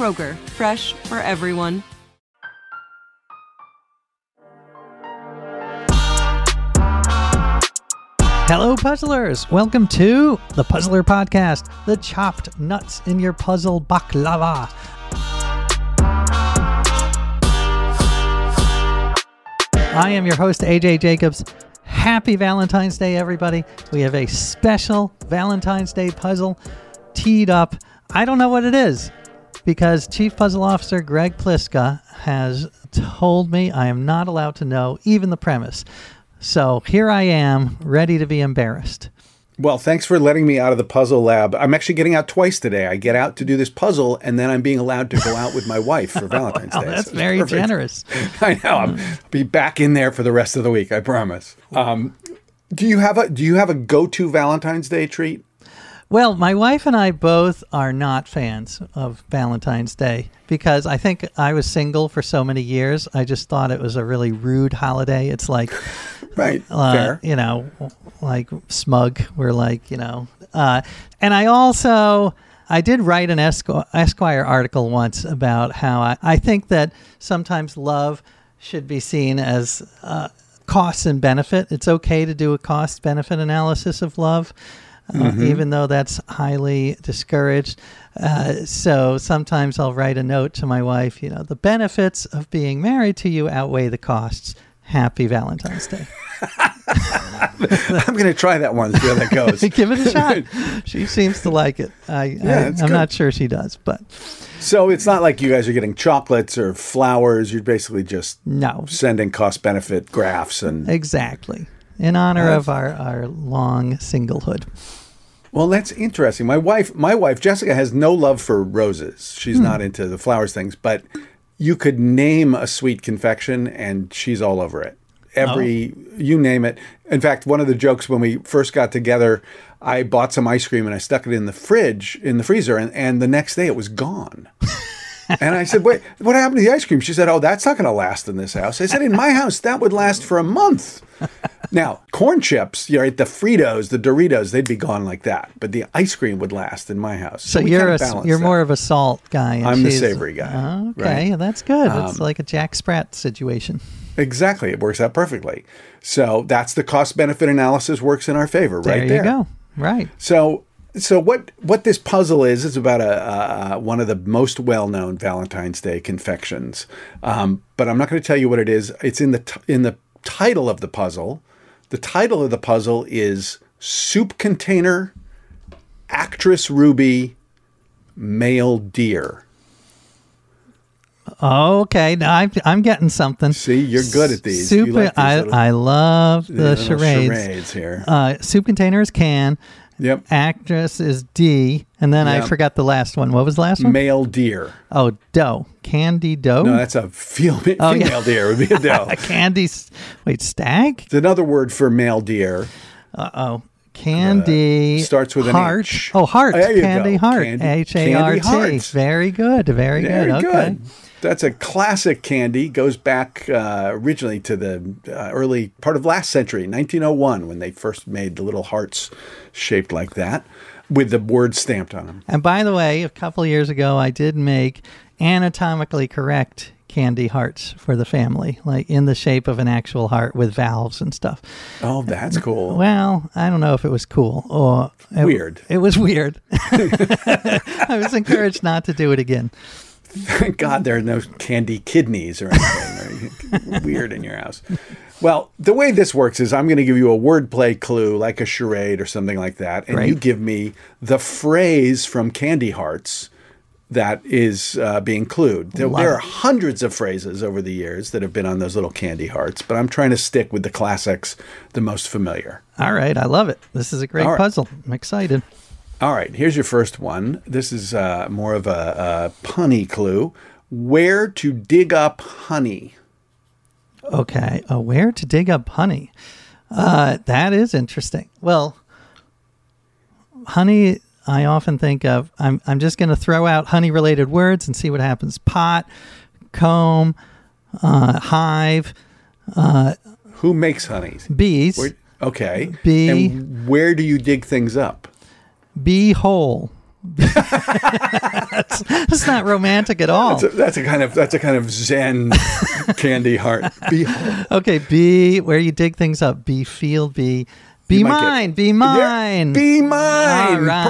Kroger, fresh for everyone. Hello, puzzlers! Welcome to the Puzzler Podcast, the chopped nuts in your puzzle baklava. I am your host, AJ Jacobs. Happy Valentine's Day, everybody. We have a special Valentine's Day puzzle teed up. I don't know what it is because Chief Puzzle Officer Greg Pliska has told me I am not allowed to know even the premise. So here I am, ready to be embarrassed. Well, thanks for letting me out of the puzzle lab. I'm actually getting out twice today. I get out to do this puzzle, and then I'm being allowed to go out with my wife for Valentine's wow, Day. That's So very perfect. generous. I know. I'll be back in there for the rest of the week. I promise. Um, do you have a Do you have a go to Valentine's Day treat? Well, my wife and I both are not fans of Valentine's Day because I think I was single for so many years. I just thought it was a really rude holiday. It's like, Right. uh, Fair. you know, like smug. We're like, you know, uh, and I also. I did write an Esqu- Esquire article once about how I, I think that sometimes love should be seen as uh, cost and benefit. It's okay to do a cost benefit analysis of love, uh, even though that's highly discouraged. Uh, so sometimes I'll write a note to my wife, you know, the benefits of being married to you outweigh the costs. Happy Valentine's Day. I'm going to try that one. See how that goes. Give it a shot. she seems to like it. I, yeah, I, I'm good. not sure she does, but so it's not like you guys are getting chocolates or flowers. You're basically just no, sending cost benefit graphs and exactly. In honor of our, our long singlehood. Well, that's interesting. My wife, my wife Jessica, has no love for roses. She's Hmm. not into the flowers things, but you could name a sweet confection, and she's all over it. Every Oh. you name it. In fact, one of the jokes when we first got together, I bought some ice cream and I stuck it in the fridge in the freezer, and, and the next day it was gone. And I said, "Wait, what happened to the ice cream?" She said, "Oh, that's not going to last in this house." I said, "In my house, that would last for a month." Now, corn chips, you know, right, the Fritos, the Doritos, they'd be gone like that, but the ice cream would last in my house. So we you're a, you're that. more of a salt guy. and I'm the savory guy, okay, right? that's good. it's Um, like a Jack Sprat situation. exactly. It works out perfectly. So that's the cost benefit analysis works in our favor, right There you there. go. Right. So, so what what this puzzle is is about a, a one of the most well known Valentine's Day confections. Um, but I'm not going to tell you what it is. It's in the t- in the title of the puzzle. The title of the puzzle is Soup Container, Actress Ruby, Male Deer. Okay, now I'm, I'm getting something. See, you're good at these. Soup. Like these I, little- I love the charades. charades here. Uh, soup container is can. Yep. Actress is D, and then I forgot the last one. What was the last one? Male deer. oh, doe. Candy doe. No, that's a feel, Oh, yeah. female deer would be a doe. a candy. Wait, stag. It's another word for male deer. Uh oh. Candy starts with an heart. H. Oh, heart. There you Candy go. heart. H A R T. H A R Candy Very good. Very, Very good. good. That's a classic candy. Goes back uh, originally to the uh, early part of last century, 1901, when they first made the little hearts shaped like that with the word stamped on them. And by the way, a couple years ago, I did make anatomically correct candy hearts for the family, like in the shape of an actual heart with valves and stuff. Oh, that's cool. Well, I don't know if it was cool or it- Weird. It was weird. I was encouraged not to do it again. Thank God there are no candy kidneys or anything weird in your house. Well, the way this works is I'm going to give you a wordplay clue, like a charade or something like that, and you give me the phrase from Candy Hearts that is uh, being clued. There, there are hundreds of phrases over the years that have been on those little candy hearts, but I'm trying to stick with the classics, the most familiar. All right, I love it. This is a great right. puzzle. I'm excited. All right, here's your first one. This is uh, more of a, a punny clue. Where to dig up honey? Okay, uh, where to dig up honey? Uh, that is interesting. Well, honey, I often think of. I'm I'm just going to throw out honey-related words and see what happens. Pot, comb, uh, hive, Who makes honey? bees, Where, okay. Bee. And where do you dig things up? Bee whole. that's, that's not romantic at all. That's a, that's a kind of that's a kind of Zen candy heart. Be- Okay, be where you dig things up. Be field, Be Be might get- mine, be mine. be mine. Right,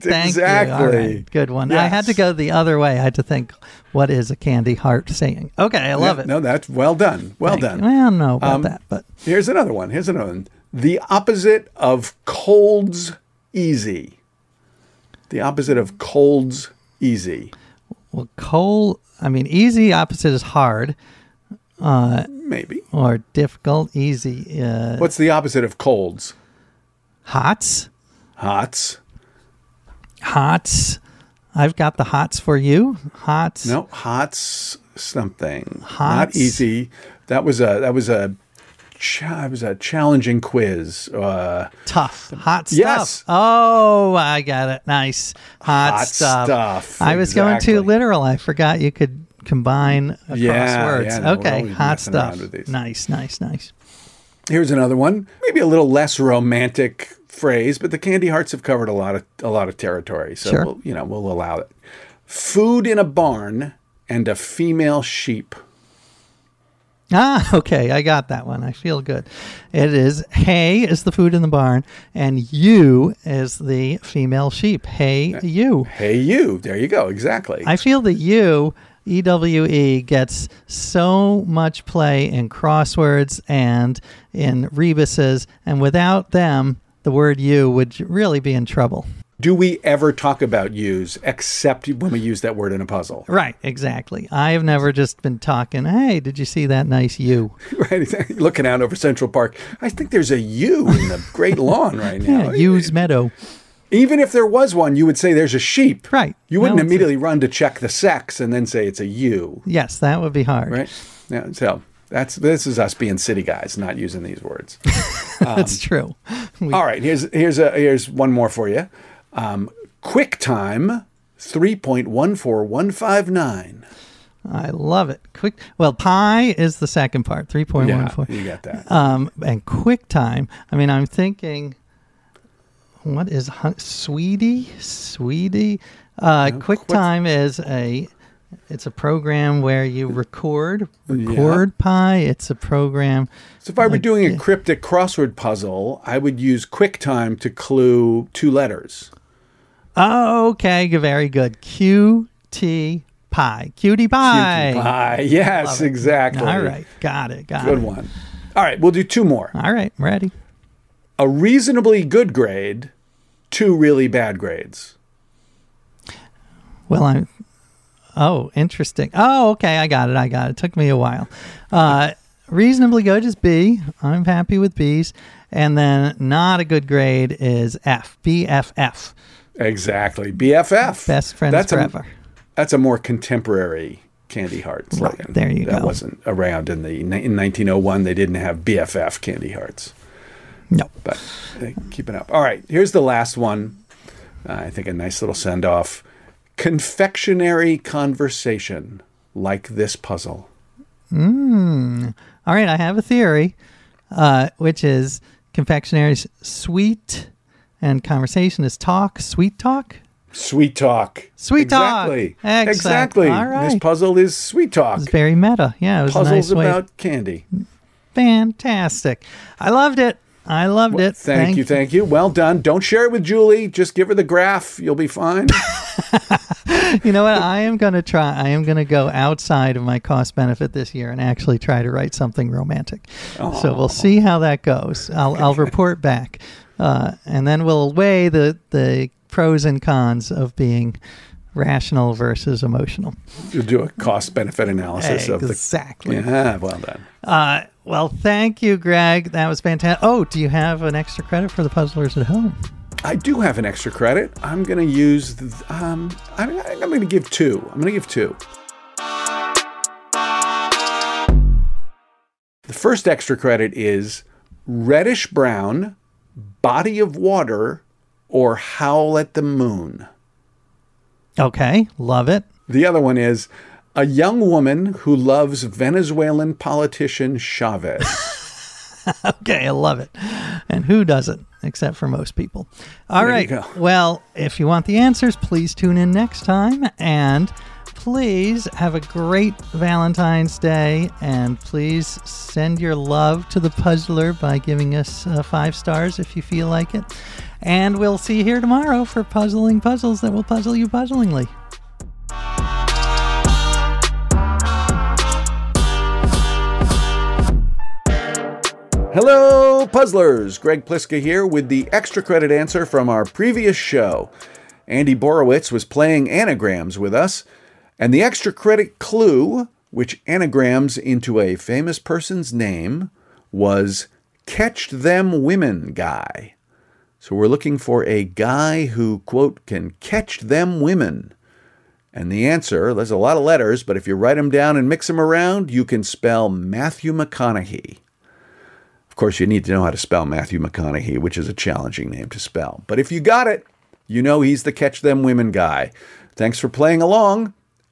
Perfect. Thank exactly. You. Right, Good one. I had to go the other way. I had to think, what is a candy heart saying? Okay, I love Yeah, it. No, that's well done. Well Thank done. you. Well, I don't know about Um, that, but Here's another one. Here's another one. The opposite of cold's easy. The opposite of cold's easy. well, cold, I mean, easy opposite is hard Uh, Maybe. or difficult. Easy, uh, What's the opposite of cold's? hots, Hots. hots. I've got the hots for you. Hots. No, hots something. Not Hots. easy. That was a that was a it was a challenging quiz. Uh, Tough. Hot stuff. Yes. Oh, I got it. Nice. Hot, Hot stuff. stuff. I was going Exactly. too literal. I forgot you could combine across Yeah, words. yeah, okay. Hot stuff. Nice, nice, nice. here's another one. Maybe a little less romantic phrase, but the Candy Hearts have covered a lot of a lot of territory. So Sure. we'll, you know we'll allow it. Food in a barn and a female sheep. Ah, okay. I got that one. I feel good. It is hay is the food in the barn, and you is the female sheep. Hey, you. Hey, you. There you go. Exactly. I feel the U, EWE, gets so much play in crosswords and in rebuses, and without them, the word you would really be in trouble. Do we ever talk about use except when we use that word in a puzzle? Right, exactly. I have never just been talking, hey, did you see that nice U? right? exactly. Looking out over Central Park, I think there's a U in the Great Lawn right now. Yeah, U's Meadow. Even if there was one, you would say there's a sheep. Right. You wouldn't No, it's a- immediately run to check the sex and then say it's a U, Yes, that would be hard. right? Yeah. So that's this is us being city guys, not using these words. That's um, true. We- All right. Here's here's a here's one more for you. Um, QuickTime three point one four one five nine. I love it. Quick. Well, pi is the second part, 3.14. Yeah, you got that. um, and QuickTime. I mean, I'm thinking, what is hun- Sweetie? Sweetie? Uh, QuickTime is a. It's a program where you record, record Pi. It's a program. So if I were like, doing a cryptic crossword puzzle, I would use QuickTime to clue two letters. Oh, okay, very good. Q T pie. Cutie Pie. Cutie Pie. Yes, exactly. All right, got it, got Good it. one. All right, we'll do two more. All right, I'm ready. A reasonably good grade, two really bad grades. Well, I'm Oh, interesting. Oh, okay. I got it. I got it. Took me a while. Uh, reasonably good is B. I'm happy with B's. And then not a good grade is F. BFF. Exactly. BFF. Best friends that's forever. A, that's a more contemporary Candy Heart slogan. Right, there you that go. That wasn't around in the in 1901. They didn't have BFF Candy Hearts. No. But uh, keep it up. All right. Here's the last one. Uh, I think a nice little send off. Confectionery conversation like this puzzle. Mm. All right. I have a theory, uh, which is confectionery sweet and conversation is talk. Sweet talk? Sweet talk. Sweet talk. exactly. Exactly. All right. This puzzle is sweet talk. It's very meta. Yeah, it was Puzzles a nice way. about candy. Fantastic. I loved it. I loved it. Thank, you, thank you. Well done. Don't share it with Julie. Just give her the graph. You'll be fine. you know what? I am going to try. I am going to go outside of my cost benefit this year and actually try to write something romantic. So we'll see how that goes. I'll, I'll report back, uh, and then we'll weigh the the pros and cons of being rational versus emotional. You'll do a cost benefit analysis of the. Exactly. Yeah, well done. Uh, well, thank you, Greg. That was fantastic. Oh, do you have an extra credit for the puzzlers at home? I do have an extra credit. I'm going to use. The, um, I'm, I'm going to give two. I'm going to give two. The first extra credit is reddish brown, body of water, or howl at the moon. Okay, love it. The other one is a young woman who loves Venezuelan politician Chavez. Okay, I love it. And who doesn't, except for most people? All There right. Well, if you want the answers, please tune in next time. And please have a great Valentine's Day. And please send your love to the puzzler by giving us uh, five stars if you feel like it. And we'll see you here tomorrow for puzzling puzzles that will puzzle you puzzlingly. Hello, puzzlers! Greg Pliska here with the extra credit answer from our previous show. Andy Borowitz was playing anagrams with us, and the extra credit clue, which anagrams into a famous person's name, was Catch Them Women Guy. So we're looking for a guy who, quote, can catch them women. And the answer, there's a lot of letters, but if you write them down and mix them around, you can spell Matthew McConaughey. Of course, you need to know how to spell Matthew McConaughey, which is a challenging name to spell. But if you got it, you know he's the catch them women guy. Thanks for playing along,